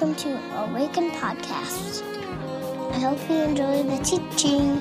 welcome to Awaken Podcast. I hope you enjoy the teaching.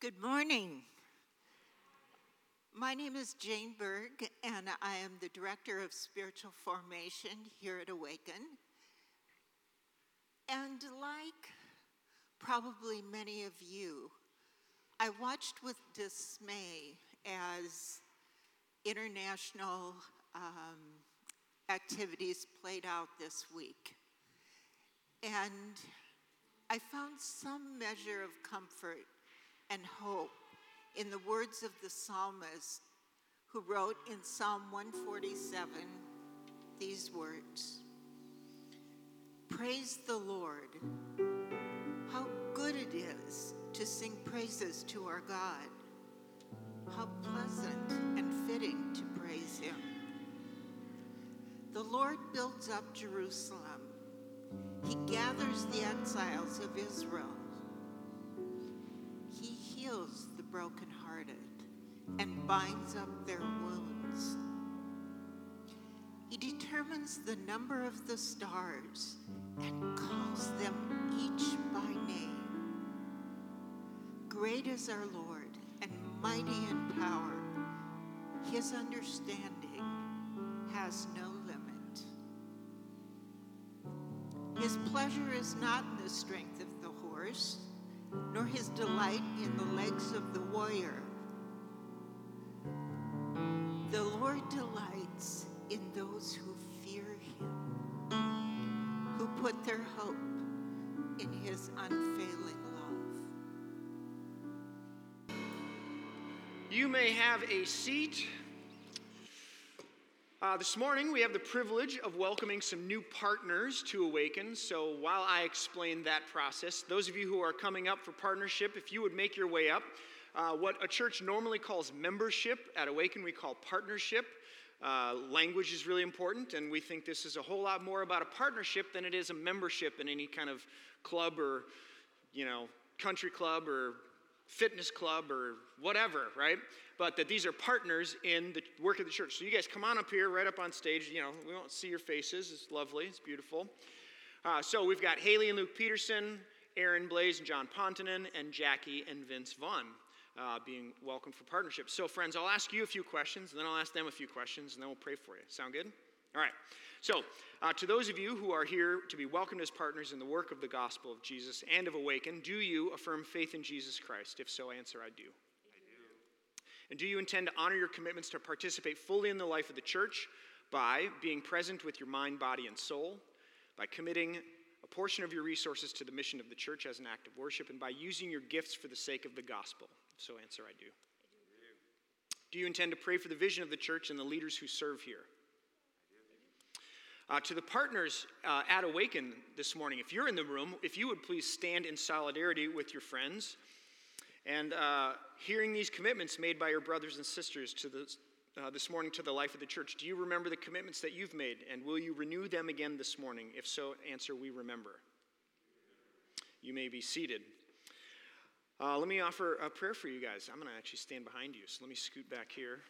Good morning. My name is Jane Berg, and I am the Director of Spiritual Formation here at Awaken. And like probably many of you, I watched with dismay as international um, activities played out this week. And I found some measure of comfort and hope in the words of the psalmist who wrote in Psalm 147 these words Praise the Lord. How good it is to sing praises to our God. How pleasant and fitting to praise Him. The Lord builds up Jerusalem, He gathers the exiles of Israel brokenhearted and binds up their wounds. He determines the number of the stars and calls them each by name. Great is our Lord and mighty in power. His understanding has no limit. His pleasure is not in the strength of the horse nor his delight in the legs of the warrior. The Lord delights in those who fear him, who put their hope in his unfailing love. You may have a seat. Uh, this morning, we have the privilege of welcoming some new partners to Awaken. So, while I explain that process, those of you who are coming up for partnership, if you would make your way up, uh, what a church normally calls membership, at Awaken we call partnership. Uh, language is really important, and we think this is a whole lot more about a partnership than it is a membership in any kind of club or, you know, country club or fitness club or whatever, right? But that these are partners in the work of the church. So you guys come on up here, right up on stage. You know, we won't see your faces. It's lovely, it's beautiful. Uh, so we've got Haley and Luke Peterson, Aaron Blaze and John Pontinen, and Jackie and Vince Vaughn. Uh, being welcome for partnership. So, friends, I'll ask you a few questions, and then I'll ask them a few questions, and then we'll pray for you. Sound good? All right. So, uh, to those of you who are here to be welcomed as partners in the work of the gospel of Jesus and of Awaken, do you affirm faith in Jesus Christ? If so, answer I do. I do. And do you intend to honor your commitments to participate fully in the life of the church by being present with your mind, body, and soul, by committing a portion of your resources to the mission of the church as an act of worship, and by using your gifts for the sake of the gospel? If so, answer I do. I do. Do you intend to pray for the vision of the church and the leaders who serve here? Uh, to the partners uh, at Awaken this morning, if you're in the room, if you would please stand in solidarity with your friends and uh, hearing these commitments made by your brothers and sisters to the, uh, this morning to the life of the church. Do you remember the commitments that you've made, and will you renew them again this morning? If so, answer, we remember. You may be seated. Uh, let me offer a prayer for you guys. I'm going to actually stand behind you, so let me scoot back here.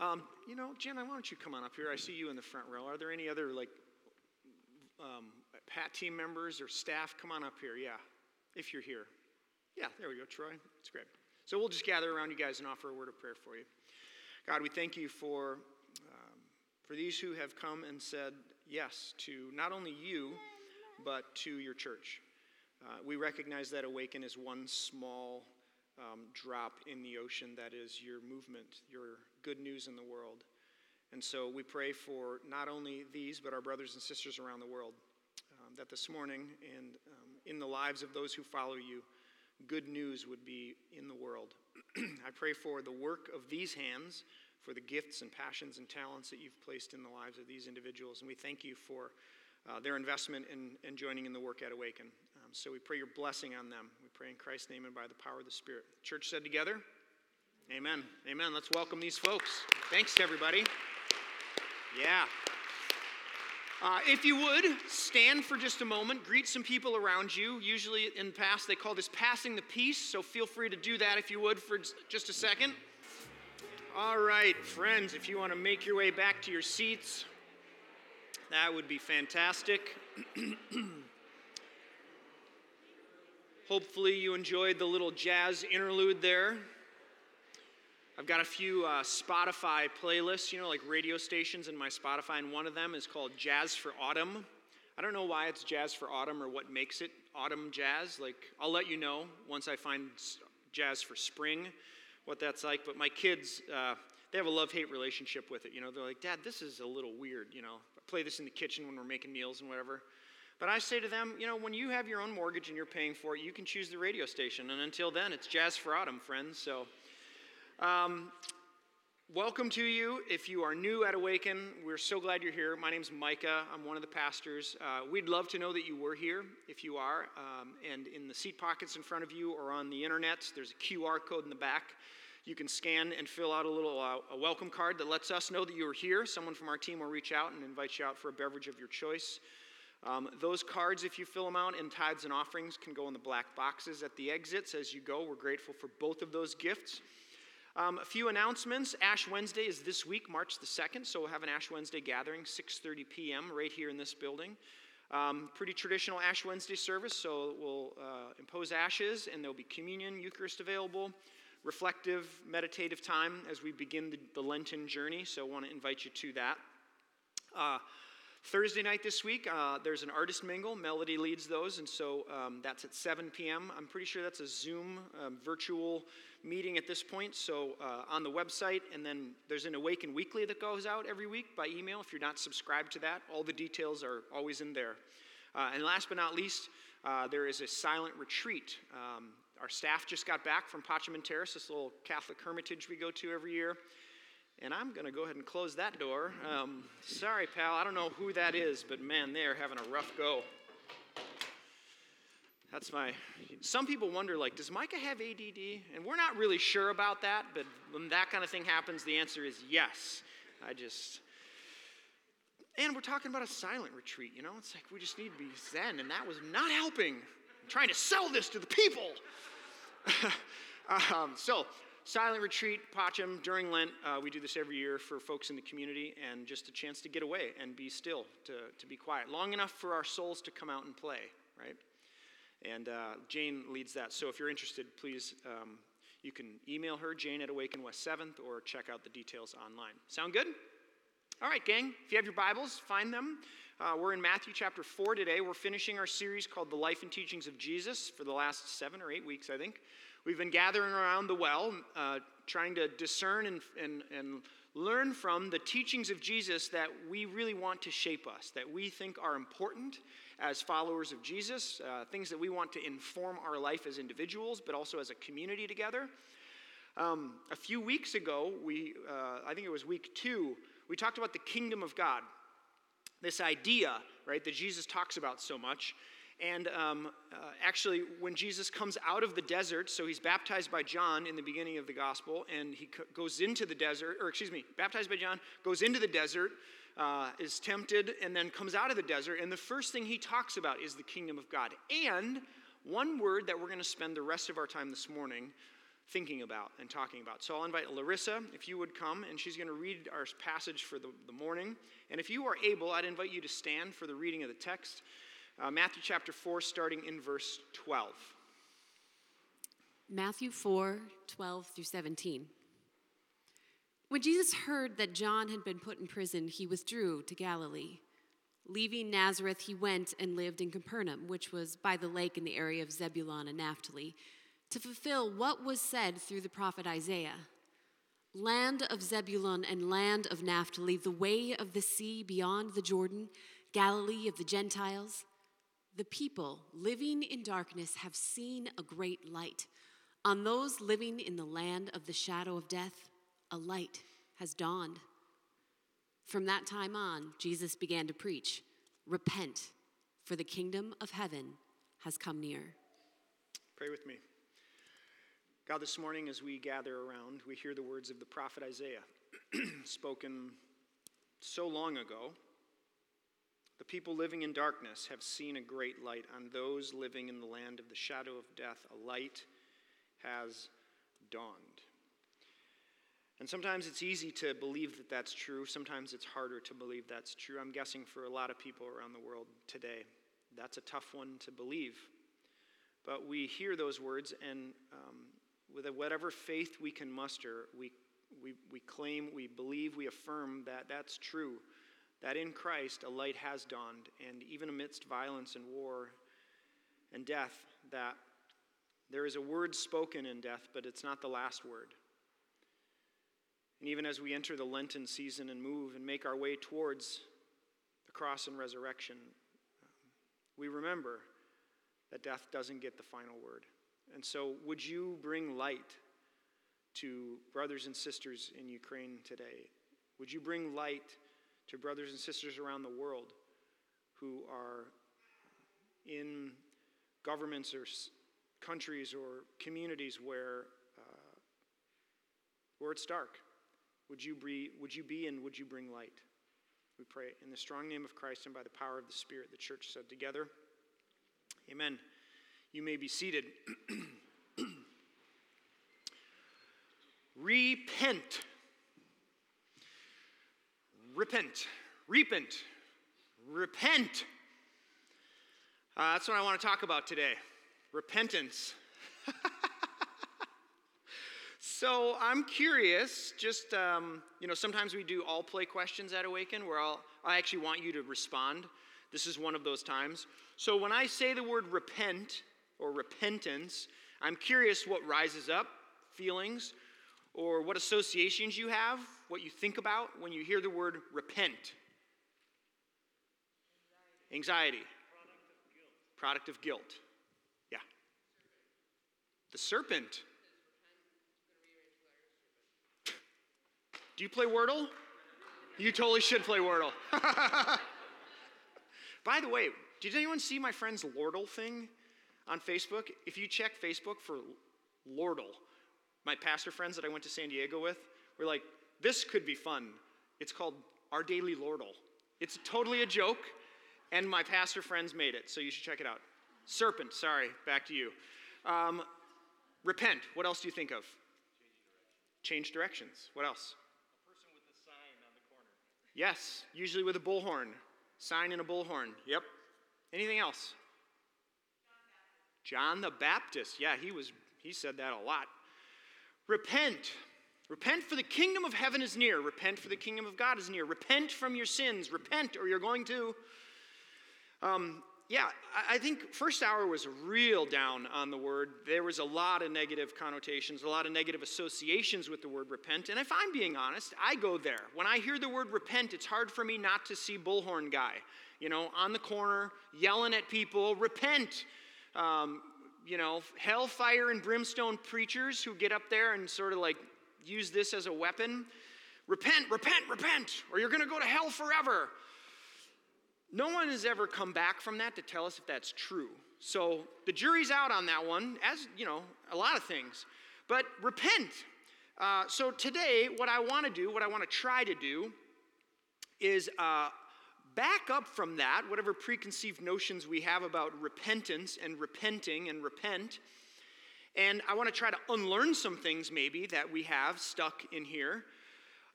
Um, you know, Jen, why don't you come on up here? I see you in the front row. Are there any other like um, PAT team members or staff? Come on up here. Yeah, if you're here. Yeah, there we go, Troy. It's great. So we'll just gather around you guys and offer a word of prayer for you. God, we thank you for um, for these who have come and said yes to not only you, but to your church. Uh, we recognize that Awaken is one small um, drop in the ocean that is your movement, your good news in the world. And so we pray for not only these, but our brothers and sisters around the world, um, that this morning and um, in the lives of those who follow you, good news would be in the world. I pray for the work of these hands, for the gifts and passions and talents that you've placed in the lives of these individuals. And we thank you for uh, their investment in, in joining in the work at Awaken. Um, so we pray your blessing on them. Pray in Christ's name and by the power of the Spirit. Church said together, Amen. Amen. Let's welcome these folks. Thanks to everybody. Yeah. Uh, if you would, stand for just a moment, greet some people around you. Usually in the past, they call this passing the peace, so feel free to do that if you would for just a second. All right, friends, if you want to make your way back to your seats, that would be fantastic. Hopefully, you enjoyed the little jazz interlude there. I've got a few uh, Spotify playlists, you know, like radio stations in my Spotify, and one of them is called Jazz for Autumn. I don't know why it's Jazz for Autumn or what makes it autumn jazz. Like, I'll let you know once I find Jazz for Spring, what that's like. But my kids, uh, they have a love hate relationship with it. You know, they're like, Dad, this is a little weird. You know, I play this in the kitchen when we're making meals and whatever. But I say to them, you know, when you have your own mortgage and you're paying for it, you can choose the radio station. And until then, it's Jazz for Autumn, friends. So. Um, welcome to you. If you are new at Awaken, we're so glad you're here. My name's Micah. I'm one of the pastors. Uh, we'd love to know that you were here if you are. Um, and in the seat pockets in front of you or on the internet, there's a QR code in the back. You can scan and fill out a little uh, a welcome card that lets us know that you are here. Someone from our team will reach out and invite you out for a beverage of your choice. Um, those cards, if you fill them out, and tithes and offerings can go in the black boxes at the exits as you go. We're grateful for both of those gifts. Um, a few announcements. Ash Wednesday is this week, March the 2nd, so we'll have an Ash Wednesday gathering, 6.30 p.m. right here in this building. Um, pretty traditional Ash Wednesday service, so we'll uh, impose ashes and there'll be communion, Eucharist available, reflective, meditative time as we begin the, the Lenten journey, so I want to invite you to that. Uh, Thursday night this week, uh, there's an artist mingle. Melody leads those, and so um, that's at 7 p.m. I'm pretty sure that's a Zoom um, virtual meeting at this point. So uh, on the website, and then there's an Awaken Weekly that goes out every week by email. If you're not subscribed to that, all the details are always in there. Uh, and last but not least, uh, there is a silent retreat. Um, our staff just got back from Pacem in Terris, this little Catholic hermitage we go to every year. And I'm going to go ahead and close that door. Um, sorry, pal, I don't know who that is, but man, they're having a rough go. That's my. Some people wonder, like, does Micah have ADD? And we're not really sure about that, but when that kind of thing happens, the answer is yes. I just. And we're talking about a silent retreat, you know? It's like we just need to be zen, and that was not helping. I'm trying to sell this to the people. um, so, silent retreat, Pacem, during Lent. Uh, we do this every year for folks in the community and just a chance to get away and be still, to, to be quiet, long enough for our souls to come out and play, right? And uh, Jane leads that. So if you're interested, please, um, you can email her, jane at Awaken West 7th, or check out the details online. Sound good? All right, gang, if you have your Bibles, find them. Uh, we're in Matthew chapter 4 today. We're finishing our series called The Life and Teachings of Jesus for the last seven or eight weeks, I think. We've been gathering around the well, uh, trying to discern and, and, and learn from the teachings of Jesus that we really want to shape us, that we think are important as followers of Jesus, uh, things that we want to inform our life as individuals, but also as a community together. Um, a few weeks ago, we, uh, I think it was week two, we talked about the kingdom of God. This idea, right, that Jesus talks about so much. And um, uh, actually, when Jesus comes out of the desert, so he's baptized by John in the beginning of the gospel, and he co- goes into the desert, or excuse me, baptized by John, goes into the desert, uh, is tempted, and then comes out of the desert. And the first thing he talks about is the kingdom of God. And one word that we're going to spend the rest of our time this morning thinking about and talking about. So I'll invite Larissa, if you would come, and she's going to read our passage for the, the morning. And if you are able, I'd invite you to stand for the reading of the text. Uh, Matthew chapter 4, starting in verse 12. Matthew 4 12 through 17. When Jesus heard that John had been put in prison, he withdrew to Galilee. Leaving Nazareth, he went and lived in Capernaum, which was by the lake in the area of Zebulun and Naphtali, to fulfill what was said through the prophet Isaiah Land of Zebulun and land of Naphtali, the way of the sea beyond the Jordan, Galilee of the Gentiles. The people living in darkness have seen a great light. On those living in the land of the shadow of death, a light has dawned. From that time on, Jesus began to preach Repent, for the kingdom of heaven has come near. Pray with me. God, this morning as we gather around, we hear the words of the prophet Isaiah, spoken so long ago. The people living in darkness have seen a great light. On those living in the land of the shadow of death, a light has dawned. And sometimes it's easy to believe that that's true. Sometimes it's harder to believe that's true. I'm guessing for a lot of people around the world today, that's a tough one to believe. But we hear those words, and um, with whatever faith we can muster, we, we, we claim, we believe, we affirm that that's true. That in Christ a light has dawned, and even amidst violence and war and death, that there is a word spoken in death, but it's not the last word. And even as we enter the Lenten season and move and make our way towards the cross and resurrection, we remember that death doesn't get the final word. And so, would you bring light to brothers and sisters in Ukraine today? Would you bring light to brothers and sisters around the world who are in governments or countries or communities where, uh, where it's dark? Would you, be, would you be and would you bring light? We pray in the strong name of Christ and by the power of the Spirit, the church said together. Amen. You may be seated. Repent. Repent. Repent. Repent. Uh, that's what I want to talk about today repentance. so I'm curious, just, um, you know, sometimes we do all play questions at Awaken where I'll, I actually want you to respond. This is one of those times. So when I say the word repent, or repentance, I'm curious what rises up, feelings, or what associations you have, what you think about when you hear the word repent. Anxiety. Product of guilt. Yeah. The serpent. Do you play Wordle? You totally should play Wordle. By the way, did anyone see my friend's Lordle thing? on Facebook, if you check Facebook for Lordle, my pastor friends that I went to San Diego with were like, this could be fun. It's called Our Daily Lordle. It's totally a joke, and my pastor friends made it, so you should check it out. Serpent, sorry, back to you. Um, repent, what else do you think of? Change directions. What else? A person with a sign on the corner. Yes, usually with a bullhorn. Sign and a bullhorn. Yep. Anything else? John the Baptist. Yeah, he was he said that a lot. Repent. Repent for the kingdom of heaven is near. Repent for the kingdom of God is near. Repent from your sins. Repent or you're going to. Um, yeah, I think first hour was real down on the word. There was a lot of negative connotations, a lot of negative associations with the word repent. And if I'm being honest, I go there. When I hear the word repent, it's hard for me not to see Bullhorn Guy, you know, on the corner, yelling at people, repent. Um, you know, hellfire and brimstone preachers who get up there and sort of like use this as a weapon. Repent, repent, repent, or you're going to go to hell forever. No one has ever come back from that to tell us if that's true. So the jury's out on that one, as you know, a lot of things. But repent. Uh, so today, what I want to do, what I want to try to do, is uh, back up from that, whatever preconceived notions we have about repentance and repenting and repent. And I want to try to unlearn some things maybe that we have stuck in here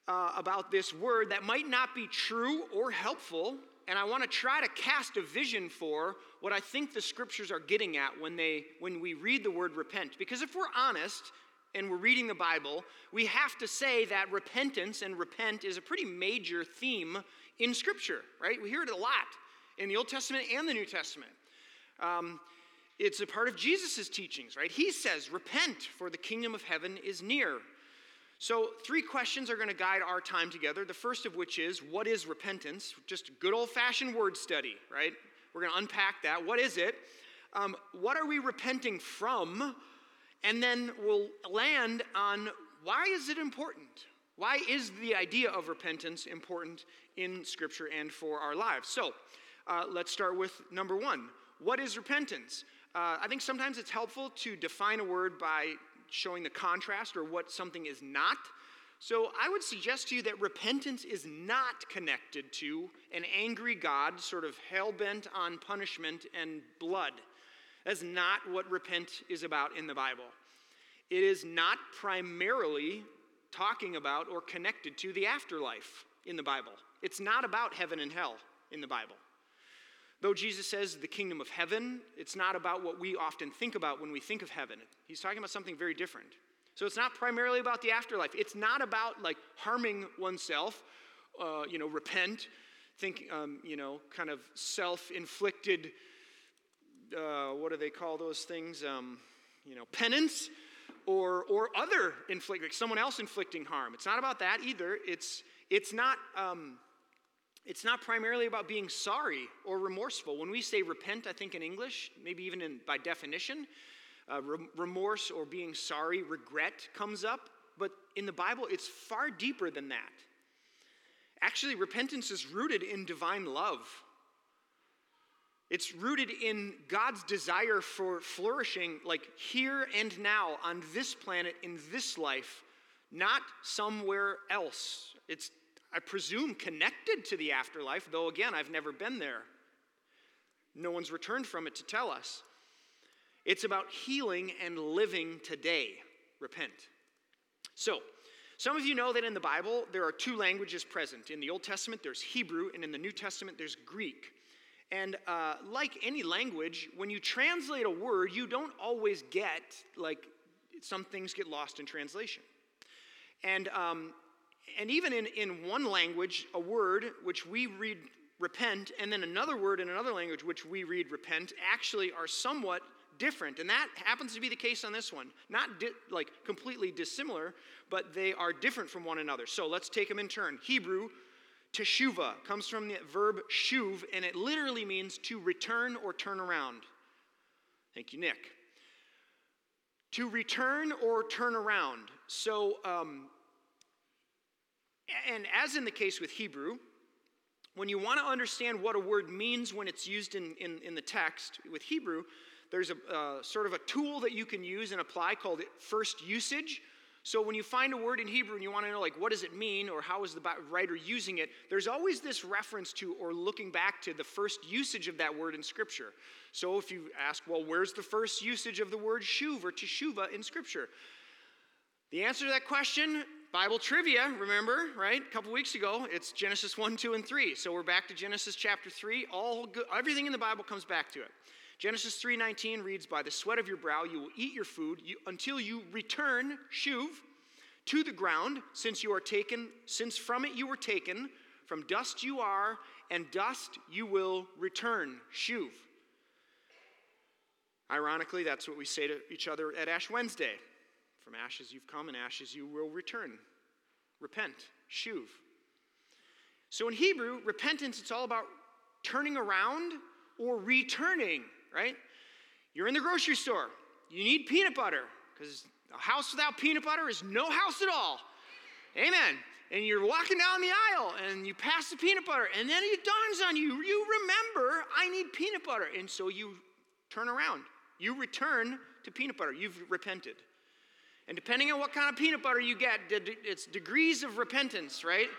uh, about this word that might not be true or helpful and I want to try to cast a vision for what I think the scriptures are getting at when, they, when we read the word repent. Because if we're honest and we're reading the Bible, we have to say that repentance and repent is a pretty major theme in Scripture, right? We hear it a lot in the Old Testament and the New Testament. Um, it's a part of Jesus' teachings, right? He says, Repent, for the kingdom of heaven is near. So, three questions are going to guide our time together. The first of which is what is repentance? Just good old fashioned word study, right? We're going to unpack that. What is it? Um, what are we repenting from? And then we'll land on why is it important? Why is the idea of repentance important in Scripture and for our lives? So, uh, let's start with number one. What is repentance? Uh, I think sometimes it's helpful to define a word by showing the contrast or what something is not. So I would suggest to you that repentance is not connected to an angry God, sort of hell bent on punishment and blood. That's not what repent is about in the Bible. It is not primarily talking about or connected to the afterlife in the Bible. It's not about heaven and hell in the Bible. Though Jesus says the kingdom of heaven, it's not about what we often think about when we think of heaven. He's talking about something very different. So it's not primarily about the afterlife. It's not about like harming oneself, uh, you know, repent, think, um, you know, kind of self inflicted, uh, what do they call those things? Um, you know, penance or, or other inflict, like someone else inflicting harm. It's not about that either. It's, it's not. Um, it's not primarily about being sorry or remorseful. When we say repent, I think in English, maybe even in, by definition, uh, remorse or being sorry, regret comes up. But in the Bible, it's far deeper than that. Actually, repentance is rooted in divine love. It's rooted in God's desire for flourishing, like here and now on this planet, in this life, not somewhere else. It's I presume, connected to the afterlife, though again, I've never been there. No one's returned from it to tell us. It's about healing and living today. Repent. So, some of you know that in the Bible, there are two languages present. In the Old Testament, there's Hebrew, and in the New Testament, there's Greek. And uh, like any language, when you translate a word, you don't always get, like, some things get lost in translation. And um, and even in, in one language, a word which we read repent, and then another word in another language which we read repent, actually are somewhat different. And that happens to be the case on this one. Not di- like completely dissimilar, but they are different from one another. So let's take them in turn. Hebrew, teshuva, comes from the verb shuv, and it literally means to return or turn around. Thank you, Nick. To return or turn around. So, um, and as in the case with Hebrew, when you want to understand what a word means when it's used in, in, in the text with Hebrew, there's a uh, sort of a tool that you can use and apply called first usage. So when you find a word in Hebrew and you want to know like what does it mean or how is the writer using it, there's always this reference to or looking back to the first usage of that word in scripture. So if you ask, well, where's the first usage of the word shuv or teshuva in scripture? The answer to that question Bible trivia, remember, right? A couple weeks ago, it's Genesis 1, 2, and 3. So we're back to Genesis chapter 3. All good, everything in the Bible comes back to it. Genesis 3:19 reads, "By the sweat of your brow you will eat your food you, until you return, shuv, to the ground, since you are taken, since from it you were taken, from dust you are, and dust you will return. Shuv. Ironically, that's what we say to each other at Ash Wednesday. From ashes you've come, and ashes you will return. Repent. Shuv. So in Hebrew, repentance, it's all about turning around or returning, right? You're in the grocery store. You need peanut butter because a house without peanut butter is no house at all. Amen. And you're walking down the aisle and you pass the peanut butter, and then it dawns on you, you remember, I need peanut butter. And so you turn around. You return to peanut butter. You've repented. And depending on what kind of peanut butter you get, it's degrees of repentance, right?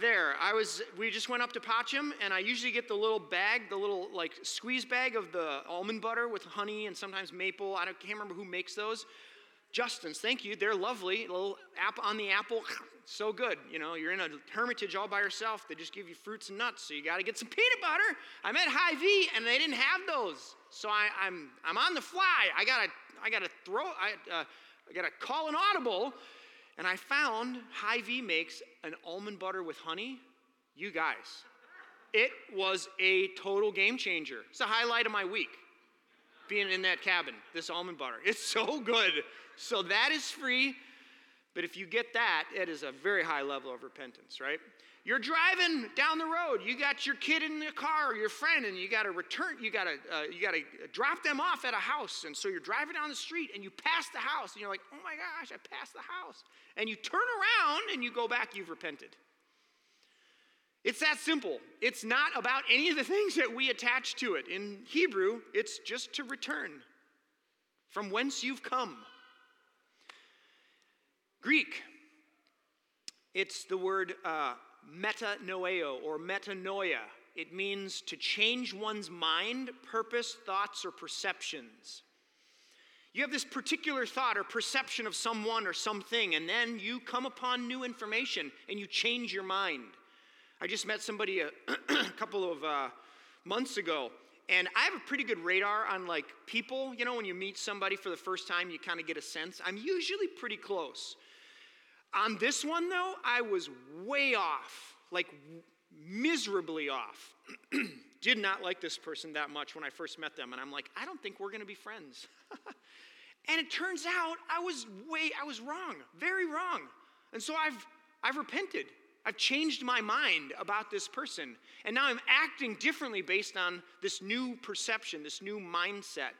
There, I was, we just went up to Pacem, and I usually get the little bag, the little like squeeze bag of the almond butter with honey and sometimes maple. I can't remember who makes those. Justin's, thank you. They're lovely. A little app on the apple, so good. You know, you're in a hermitage all by yourself. They just give you fruits and nuts, so you got to get some peanut butter. I'm at Hy-Vee, and they didn't have those, so I, am I'm, I'm on the fly. I gotta I gotta throw I, uh, I gotta call an audible, and I found Hy-Vee makes an almond butter with honey. You guys, it was a total game changer. It's the highlight of my week being in that cabin, this almond butter. It's so good. So that is free. But if you get that, it is a very high level of repentance, right? You're driving down the road. You got your kid in the car or your friend, and you got to return. You got to uh, you got to drop them off at a house. And so you're driving down the street, and you pass the house, and you're like, "Oh my gosh, I passed the house!" And you turn around and you go back. You've repented. It's that simple. It's not about any of the things that we attach to it. In Hebrew, it's just to return from whence you've come. Greek, it's the word uh, metanoeo or metanoia. It means to change one's mind, purpose, thoughts, or perceptions. You have this particular thought or perception of someone or something, and then you come upon new information and you change your mind. I just met somebody a, a couple of uh, months ago, and I have a pretty good radar on like people. You know, when you meet somebody for the first time, you kind of get a sense. I'm usually pretty close. On this one, though, I was way off, like miserably off. Did not like this person that much when I first met them, and I'm like, I don't think we're gonna be friends. and it turns out I was way, I was wrong, very wrong. And so I've I've repented. I've changed my mind about this person. And now I'm acting differently based on this new perception, this new mindset.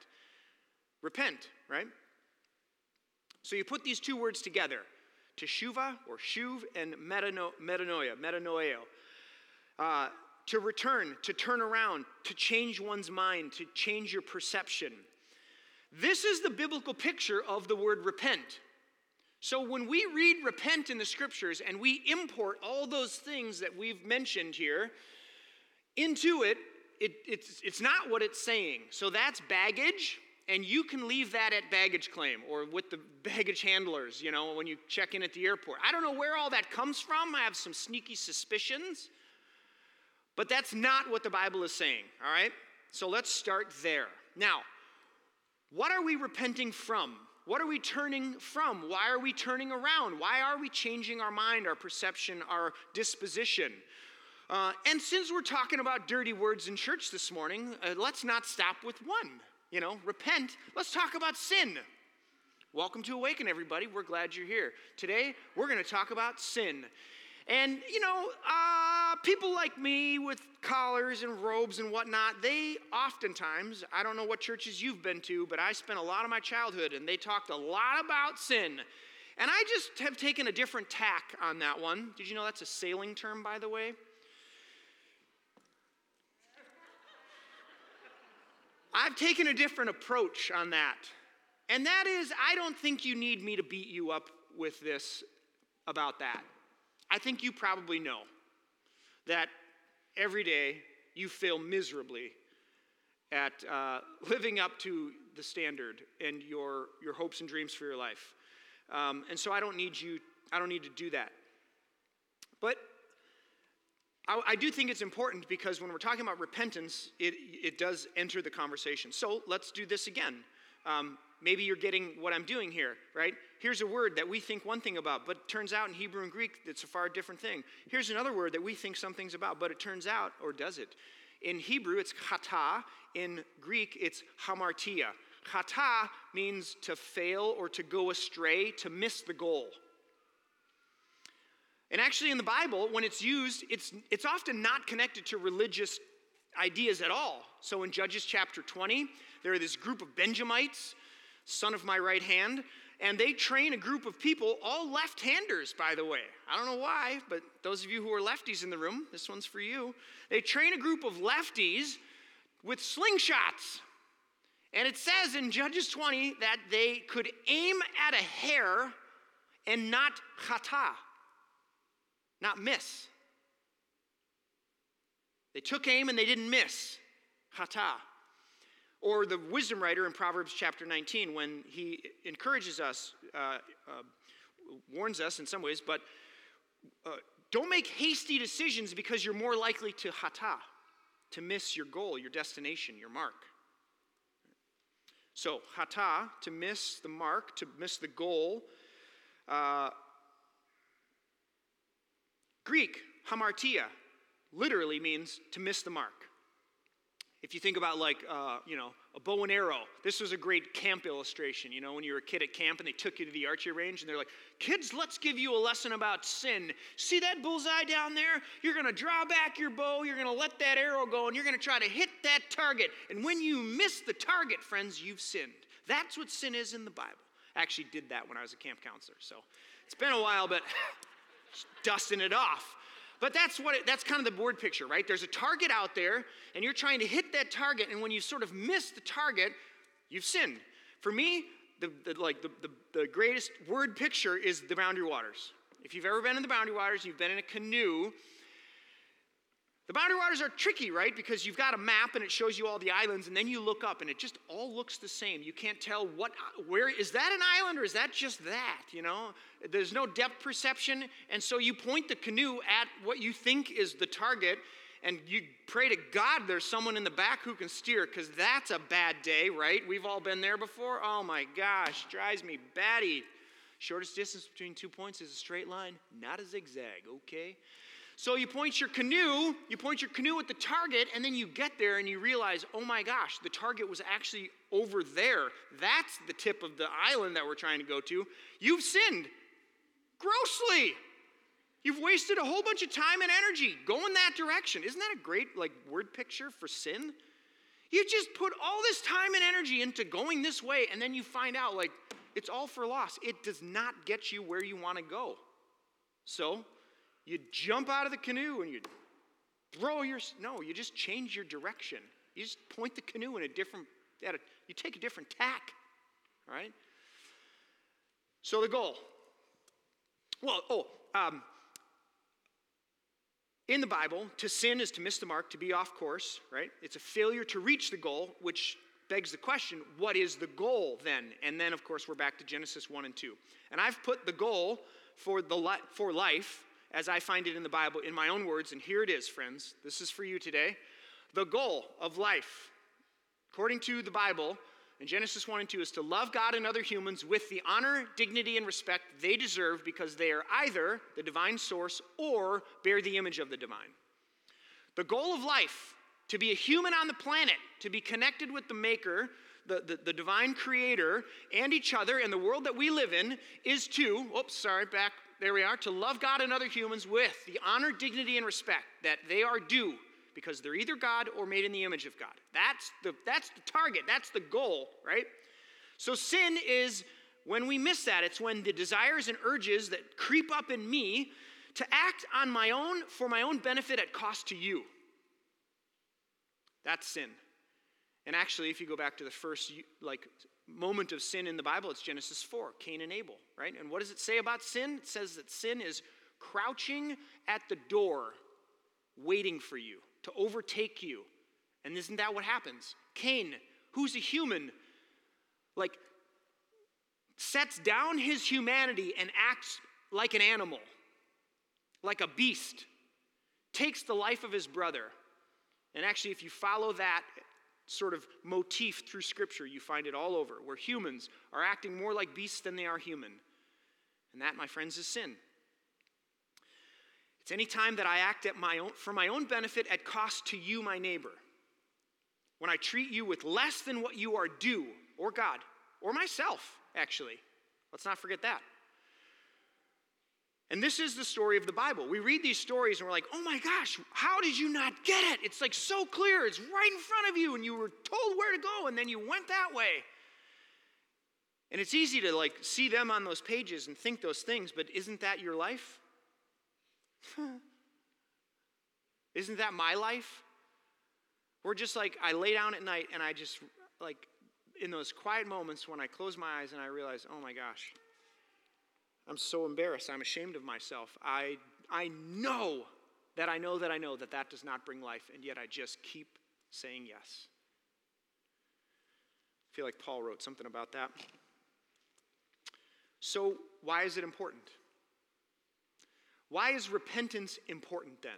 Repent, right? So you put these two words together teshuva or shuv and metano, metanoia, metanoeo. Uh, to return, to turn around, to change one's mind, to change your perception. This is the biblical picture of the word repent. So when we read repent in the scriptures and we import all those things that we've mentioned here into it, it it's, it's not what it's saying. So that's baggage, and you can leave that at baggage claim or with the baggage handlers, you know, when you check in at the airport. I don't know where all that comes from. I have some sneaky suspicions, but that's not what the Bible is saying, all right? So let's start there. Now, what are we repenting from? What are we turning from? Why are we turning around? Why are we changing our mind, our perception, our disposition? Uh, and since we're talking about dirty words in church this morning, uh, let's not stop with one. You know, repent. Let's talk about sin. Welcome to Awaken, everybody. We're glad you're here. Today, we're going to talk about sin. And, you know, uh, people like me with collars and robes and whatnot, they oftentimes, I don't know what churches you've been to, but I spent a lot of my childhood and they talked a lot about sin. And I just have taken a different tack on that one. Did you know that's a sailing term, by the way? I've taken a different approach on that. And that is, I don't think you need me to beat you up with this about that. I think you probably know that every day you fail miserably at uh, living up to the standard and your, your hopes and dreams for your life. Um, and so I don't need you, I don't need to do that. But I, I, do think it's important because when we're talking about repentance, it, it does enter the conversation. So let's do this again. Um, maybe you're getting what I'm doing here, right? Here's a word that we think one thing about, but turns out in Hebrew and Greek it's a far different thing. Here's another word that we think something's about, but it turns out, or does it? In Hebrew, it's chata. In Greek, it's hamartia. Chata means to fail or to go astray, to miss the goal. And actually, in the Bible, when it's used, it's, it's often not connected to religious ideas at all. So in Judges chapter 20, there are this group of Benjamites, son of my right hand, and they train a group of people, all left handers, by the way. I don't know why, but those of you who are lefties in the room, this one's for you. They train a group of lefties with slingshots. And it says in Judges 20 that they could aim at a hair and not chata, not miss. They took aim and they didn't miss. Hata. Or the wisdom writer in Proverbs chapter 19, when he encourages us, uh, uh, warns us in some ways, but uh, don't make hasty decisions because you're more likely to hata, to miss your goal, your destination, your mark. So, hata, to miss the mark, to miss the goal. Greek, hamartia, literally means to miss the mark. If you think about like, uh, you know, a bow and arrow, this was a great camp illustration. You know, when you were a kid at camp and they took you to the archery range and they're like, kids, let's give you a lesson about sin. See that bullseye down there? You're going to draw back your bow, you're going to let that arrow go, and you're going to try to hit that target. And when you miss the target, friends, you've sinned. That's what sin is in the Bible. I actually did that when I was a camp counselor. So it's been a while, but dusting it off. But that's what it, that's kind of the board picture, right? There's a target out there, and you're trying to hit that target, and when you sort of miss the target, you've sinned. For me, the, the like the, the, the greatest word picture is the boundary waters. If you've ever been in the boundary waters, you've been in a canoe, the boundary waters are tricky, right? Because you've got a map and it shows you all the islands, and then you look up and it just all looks the same. You can't tell what, where, is that an island or is that just that, you know? There's no depth perception, and so you point the canoe at what you think is the target, and you pray to God there's someone in the back who can steer, because that's a bad day, right? We've all been there before. Oh my gosh, drives me batty. Shortest distance between two points is a straight line, not a zigzag, okay? So you point your canoe, you point your canoe at the target, and then you get there and you realize, oh my gosh, the target was actually over there. That's the tip of the island that we're trying to go to. You've sinned grossly. You've wasted a whole bunch of time and energy going that direction. Isn't that a great like word picture for sin? You just put all this time and energy into going this way, and then you find out like it's all for loss. It does not get you where you want to go. So you jump out of the canoe and you throw your no you just change your direction. You just point the canoe in a different at a, you take a different tack all right? So the goal well oh um, in the bible to sin is to miss the mark to be off course right? It's a failure to reach the goal which begs the question what is the goal then? And then of course we're back to genesis 1 and 2 and i've put the goal for the li- for life as I find it in the Bible in my own words, and here it is, friends. This is for you today. The goal of life, according to the Bible, in Genesis 1 and 2, is to love God and other humans with the honor, dignity, and respect they deserve because they are either the divine source or bear the image of the divine. The goal of life, to be a human on the planet, to be connected with the Maker, the, the, the, divine creator, and each other and the world that we live in, is to, oops, sorry, back there we are, to love God and other humans with the honor, dignity, and respect that they are due because they're either God or made in the image of God. That's the, that's the target, that's the goal, right? So sin is when we miss that, it's when the desires and urges that creep up in me to act on my own for my own benefit at cost to you. That's sin. And actually, if you go back to the first like moment of sin in the Bible, it's Genesis 4, Cain and Abel, right? And what does it say about sin? It says that sin is crouching at the door, waiting for you to overtake you. And isn't that what happens? Cain, who's a human, like sets down his humanity and acts like an animal, like a beast, takes the life of his brother. And actually, if you follow that sort of motif through Scripture. You find it all over, where humans are acting more like beasts than they are human. And that, my friends, is sin. It's any time that I act at my own, for my own benefit at cost to you, my neighbor. When I treat you with less than what you are due, or God, or myself, actually. Let's not forget that. And this is the story of the Bible. We read these stories and we're like, oh my gosh, how did you not get it? It's like so clear. It's right in front of you, and you were told where to go, and then you went that way. And it's easy to like see them on those pages and think those things, but isn't that your life? isn't that my life? We're just like, I lay down at night and I just, like, in those quiet moments when I close my eyes and I realize, oh my gosh, I'm so embarrassed. I'm ashamed of myself. I, I know that I know that I know that that does not bring life, and yet I just keep saying yes. I feel like Paul wrote something about that. So, why is it important? Why is repentance important then?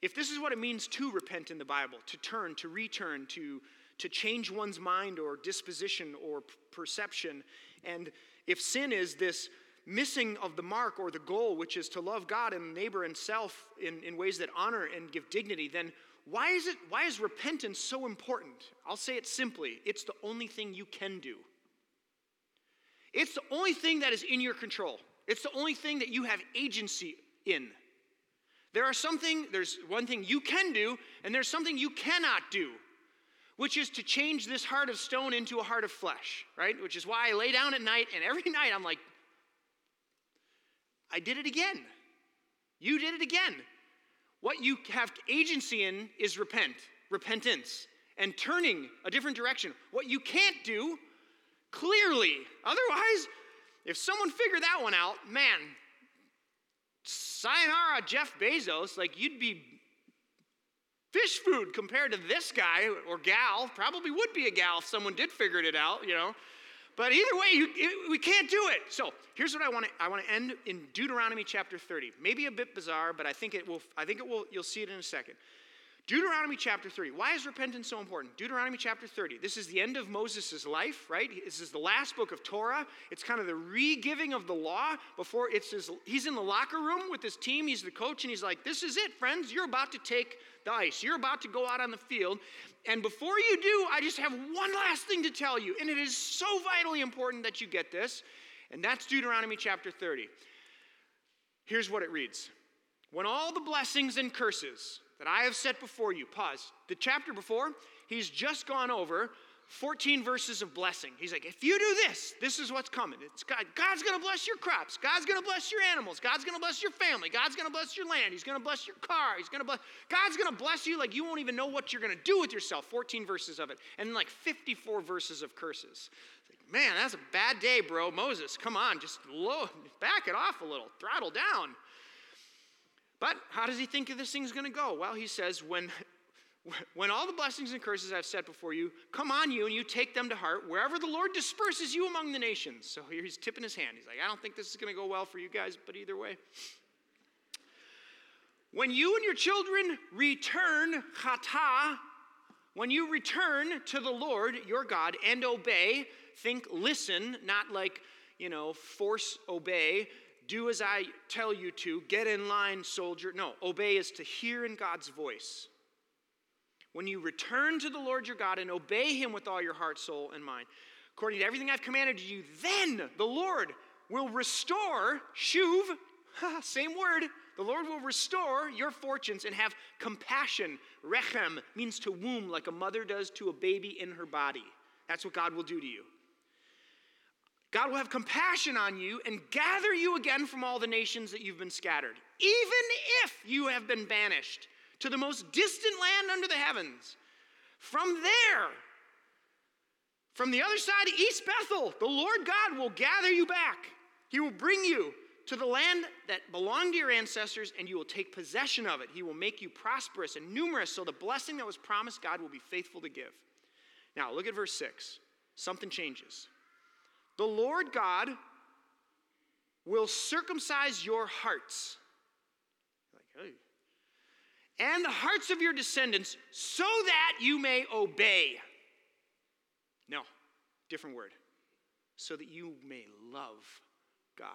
If this is what it means to repent in the Bible, to turn, to return, to, to change one's mind or disposition or perception, and if sin is this missing of the mark or the goal, which is to love God and neighbor and self in, in ways that honor and give dignity, then why is it why is repentance so important? I'll say it simply. It's the only thing you can do. It's the only thing that is in your control. It's the only thing that you have agency in. There are something, there's one thing you can do, and there's something you cannot do, which is to change this heart of stone into a heart of flesh, right? Which is why I lay down at night, and every night I'm like, I did it again. You did it again. What you have agency in is repent, repentance, and turning a different direction. What you can't do, clearly. Otherwise, if someone figured that one out, man, sayonara, Jeff Bezos, like you'd be fish food compared to this guy or gal. Probably would be a gal if someone did figure it out, you know. But either way, you, we can't do it. So here's what I want to I want to end in Deuteronomy chapter 30. Maybe a bit bizarre, but I think it will. I think it will. You'll see it in a second. Deuteronomy chapter 30. Why is repentance so important? Deuteronomy chapter 30. This is the end of Moses' life, right? This is the last book of Torah. It's kind of the re-giving of the law before it's his, he's in the locker room with his team. He's the coach, and he's like, This is it, friends. You're about to take the ice. You're about to go out on the field. And before you do, I just have one last thing to tell you, and it is so vitally important that you get this, and that's Deuteronomy chapter 30. Here's what it reads When all the blessings and curses, that I have set before you. Pause. The chapter before, he's just gone over 14 verses of blessing. He's like, if you do this, this is what's coming. It's God. God's going to bless your crops. God's going to bless your animals. God's going to bless your family. God's going to bless your land. He's going to bless your car. He's going to bless. God's going to bless you like you won't even know what you're going to do with yourself. 14 verses of it, and like 54 verses of curses. Like, Man, that's a bad day, bro. Moses, come on, just low, back it off a little, throttle down. But how does he think this thing's going to go? Well, he says, when, when all the blessings and curses I've set before you come on you and you take them to heart, wherever the Lord disperses you among the nations. So here he's tipping his hand. He's like, I don't think this is going to go well for you guys, but either way. When you and your children return, chata, when you return to the Lord your God and obey, think listen, not like, you know, force obey, do as I tell you to, get in line, soldier. No, obey is to hear in God's voice. When you return to the Lord your God and obey him with all your heart, soul, and mind, according to everything I've commanded you, then the Lord will restore, shuv, same word, the Lord will restore your fortunes and have compassion. Rechem means to womb like a mother does to a baby in her body. That's what God will do to you. God will have compassion on you and gather you again from all the nations that you've been scattered, even if you have been banished to the most distant land under the heavens. From there, from the other side of East Bethel, the Lord God will gather you back. He will bring you to the land that belonged to your ancestors, and you will take possession of it. He will make you prosperous and numerous, so the blessing that was promised, God will be faithful to give. Now, look at verse 6. Something changes. The Lord God will circumcise your hearts. And the hearts of your descendants, so that you may obey. No, different word. So that you may love God.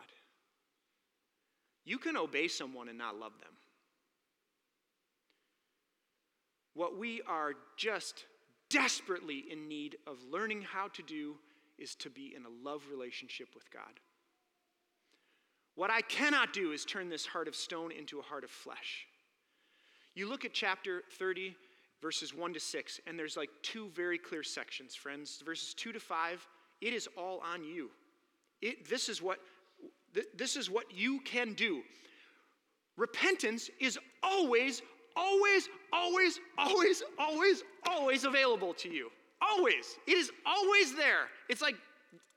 You can obey someone and not love them. What we are just desperately in need of learning how to do is to be in a love relationship with God. What I cannot do is turn this heart of stone into a heart of flesh. You look at chapter 30, verses 1 to 6, and there's like two very clear sections, friends. Verses 2 to 5, it is all on you. It, this, is what, this is what you can do. Repentance is always, always, always, always, always, always available to you. Always. It is always there. It's like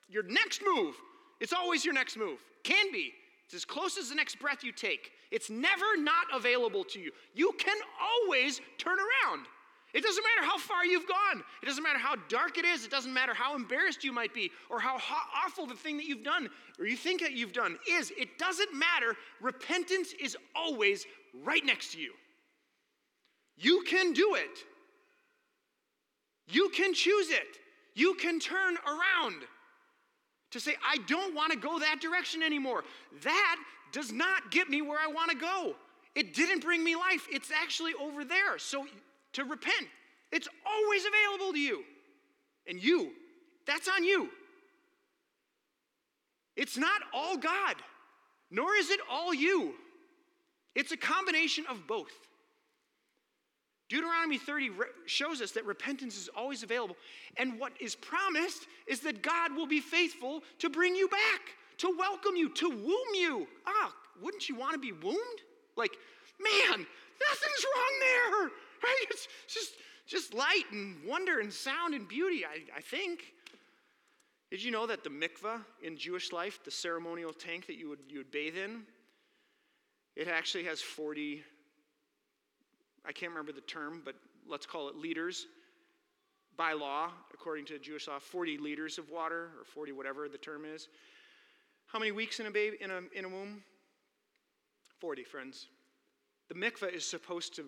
your next move. It's always your next move. Can be. It's as close as the next breath you take. It's never not available to you. You can always turn around. It doesn't matter how far you've gone. It doesn't matter how dark it is. It doesn't matter how embarrassed you might be or how awful the thing that you've done or you think that you've done is. It doesn't matter. Repentance is always right next to you. You can do it. You can choose it. You can turn around to say, I don't want to go that direction anymore. That does not get me where I want to go. It didn't bring me life. It's actually over there. So to repent, it's always available to you. And you, that's on you. It's not all God, nor is it all you. It's a combination of both. Deuteronomy 30 shows us that repentance is always available. And what is promised is that God will be faithful to bring you back, to welcome you, to womb you. Ah, wouldn't you want to be wombed? Like, man, nothing's wrong there, right? It's just, just light and wonder and sound and beauty, I, I think. Did you know that the mikvah in Jewish life, the ceremonial tank that you would, you would bathe in, it actually has 40 I can't remember the term, but let's call it liters. By law, according to Jewish law, 40 liters of water, or 40 whatever the term is. How many weeks in a baby in a, in a womb? 40, friends. The mikveh is supposed to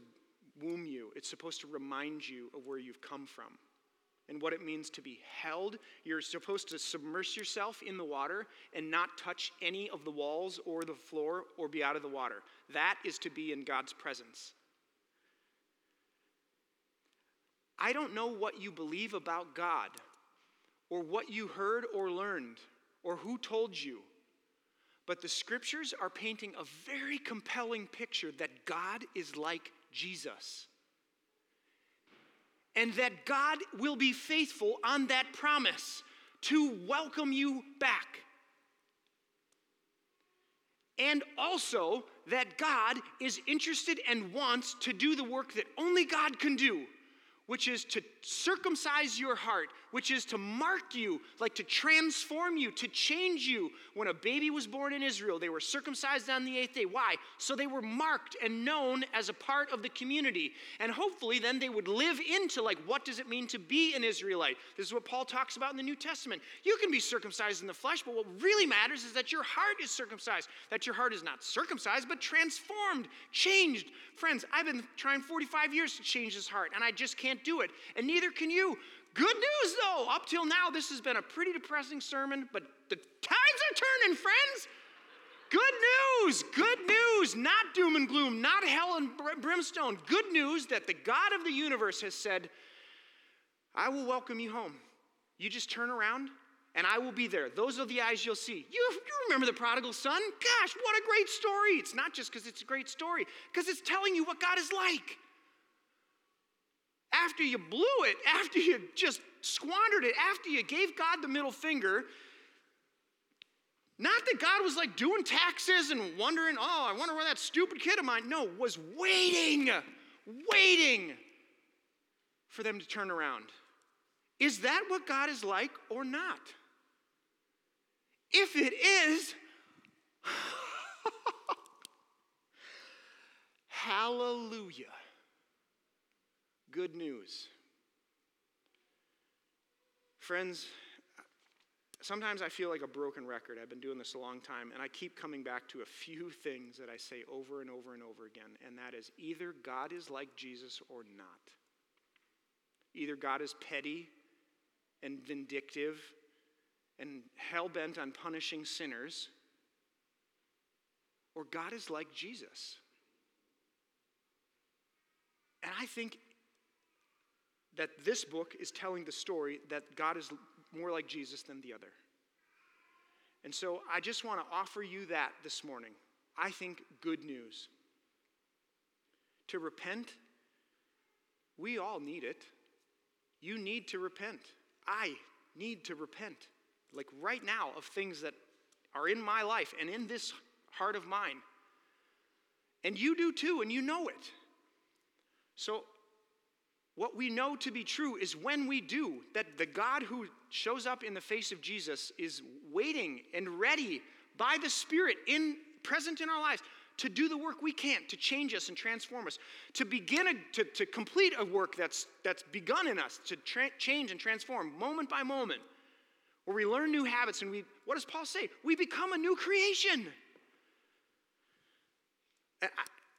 womb you. It's supposed to remind you of where you've come from and what it means to be held. You're supposed to submerge yourself in the water and not touch any of the walls or the floor or be out of the water. That is to be in God's presence. I don't know what you believe about God, or what you heard or learned, or who told you, but the scriptures are painting a very compelling picture that God is like Jesus. And that God will be faithful on that promise to welcome you back. And also that God is interested and wants to do the work that only God can do which is to circumcise your heart, which is to mark you, like to transform you, to change you. When a baby was born in Israel, they were circumcised on the eighth day. Why? So they were marked and known as a part of the community. And hopefully, then they would live into, like, what does it mean to be an Israelite? This is what Paul talks about in the New Testament. You can be circumcised in the flesh, but what really matters is that your heart is circumcised, that your heart is not circumcised, but transformed, changed. Friends, I've been trying 45 years to change this heart, and I just can't do it, and neither can you. Good news, though, up till now, this has been a pretty depressing sermon, but the tides are turning, friends. Good news, good news, not doom and gloom, not hell and brimstone. Good news that the God of the universe has said, I will welcome you home. You just turn around and I will be there. Those are the eyes you'll see. You, you remember the prodigal son? Gosh, what a great story. It's not just because it's a great story, because it's telling you what God is like after you blew it, after you just squandered it, after you gave God the middle finger, not that God was like doing taxes and wondering, oh, I wonder where that stupid kid of mine, no, was waiting, waiting for them to turn around. Is that what God is like or not? If it is, hallelujah good news. Friends, sometimes I feel like a broken record. I've been doing this a long time, and I keep coming back to a few things that I say over and over and over again, and that is either God is like Jesus or not. Either God is petty and vindictive and hell bent on punishing sinners, or God is like Jesus. And I think that this book is telling the story that God is more like Jesus than the other. And so I just want to offer you that this morning. I think good news. To repent, we all need it. You need to repent. I need to repent. Like right now, of things that are in my life and in this heart of mine. And you do too, and you know it. So what we know to be true is when we do, that the God who shows up in the face of Jesus is waiting and ready by the Spirit in present in our lives to do the work we can't, to change us and transform us, to begin a, to, to complete a work that's, that's begun in us, to tra- change and transform moment by moment, where we learn new habits and we, what does Paul say? We become a new creation.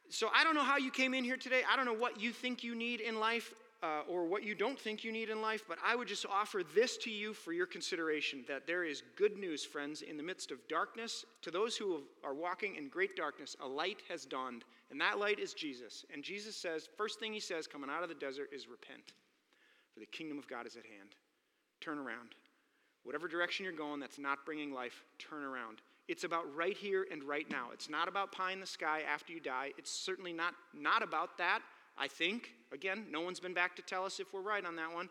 So I don't know how you came in here today. I don't know what you think you need in life uh, or what you don't think you need in life, but I would just offer this to you for your consideration that there is good news, friends, in the midst of darkness. To those who are walking in great darkness, a light has dawned, and that light is Jesus. And Jesus says, first thing he says coming out of the desert is repent, for the kingdom of God is at hand. Turn around. Whatever direction you're going that's not bringing life, turn around. It's about right here and right now. It's not about pie in the sky after you die. It's certainly not, not about that. I think. Again, no one's been back to tell us if we're right on that one.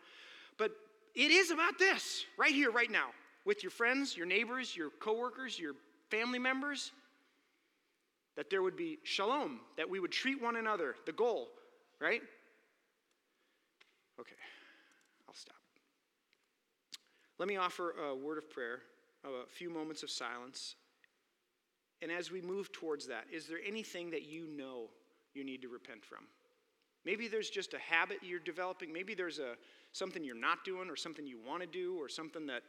But it is about this, right here, right now, with your friends, your neighbors, your coworkers, your family members. That there would be shalom, that we would treat one another, the goal, right? Okay, I'll stop. Let me offer a word of prayer, a few moments of silence. And as we move towards that, is there anything that you know you need to repent from? Maybe there's just a habit you're developing. Maybe there's a, something you're not doing or something you want to do or something that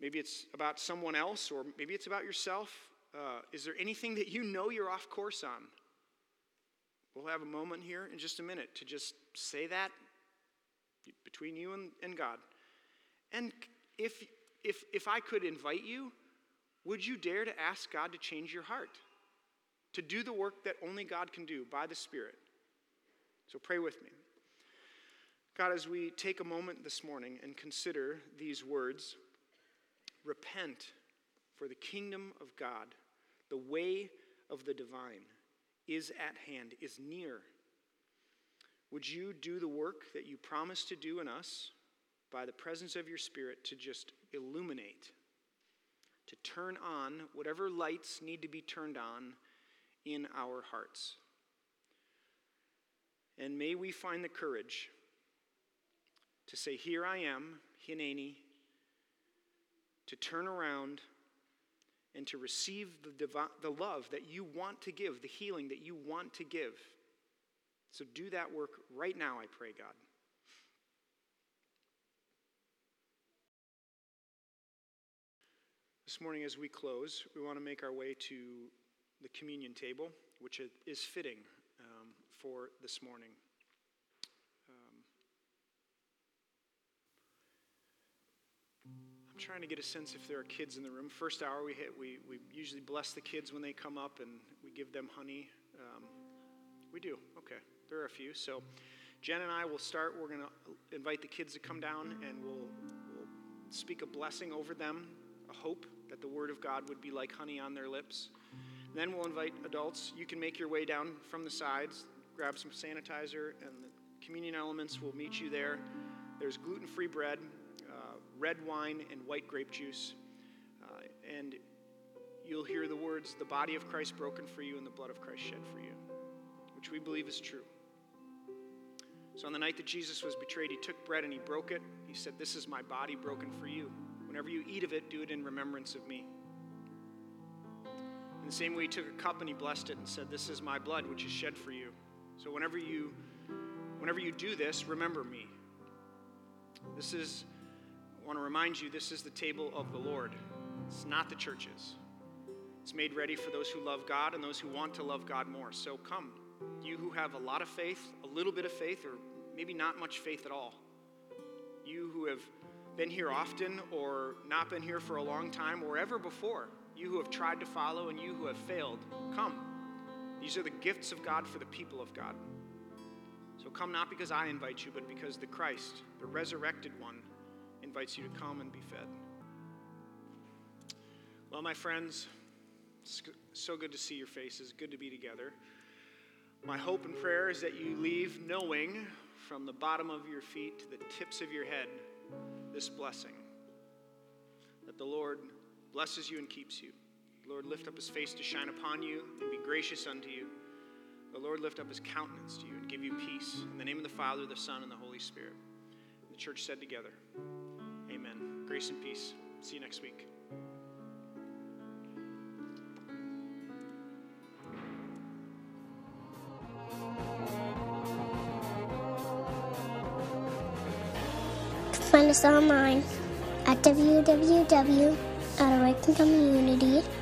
maybe it's about someone else or maybe it's about yourself. Uh, is there anything that you know you're off course on? We'll have a moment here in just a minute to just say that between you and, and God. And if, if, if I could invite you, would you dare to ask God to change your heart? To do the work that only God can do by the Spirit? So pray with me. God, as we take a moment this morning and consider these words, repent, for the kingdom of God, the way of the divine, is at hand, is near. Would you do the work that you promised to do in us by the presence of your Spirit to just illuminate, to turn on whatever lights need to be turned on in our hearts? And may we find the courage to say, Here I am, Hineni, to turn around and to receive the, the love that you want to give, the healing that you want to give. So do that work right now, I pray, God. This morning, as we close, we want to make our way to the communion table, which is fitting for this morning. Um, I'm trying to get a sense if there are kids in the room. First hour we hit, we, we usually bless the kids when they come up and we give them honey. Um, we do. Okay. There are a few. So Jen and I will start. We're going to invite the kids to come down and we'll, we'll speak a blessing over them, a hope that the word of God would be like honey on their lips. Then we'll invite adults. You can make your way down from the sides grab some sanitizer, and the communion elements will meet you there. There's gluten free bread, uh, red wine, and white grape juice. Uh, and you'll hear the words, the body of Christ broken for you and the blood of Christ shed for you, which we believe is true. So on the night that Jesus was betrayed, he took bread and he broke it. He said, This is my body broken for you. Whenever you eat of it, do it in remembrance of me. In the same way, he took a cup and he blessed it and said, This is my blood, which is shed for you. So whenever you whenever you do this, remember me. This is I want to remind you this is the table of the Lord, it's not the church's. It's made ready for those who love God and those who want to love God more. So come, you who have a lot of faith, a little bit of faith, or maybe not much faith at all. You who have been here often or not been here for a long time or ever before. You who have tried to follow and you who have failed. Come. These are the gifts of God for the people of God. So come not because I invite you, but because the Christ, the resurrected one, invites you to come and be fed. Well, my friends, so good to see your faces, good to be together. My hope and prayer is that you leave knowing from the bottom of your feet to the tips of your head this blessing. That the Lord blesses you and keeps you. Lord lift up his face to shine upon you and be gracious unto you. The Lord lift up his countenance to you and give you peace. In the name of the Father, the Son, and the Holy Spirit. The church said together, Amen. Grace and peace. See you next week. Find us online at www.awakencommunity.com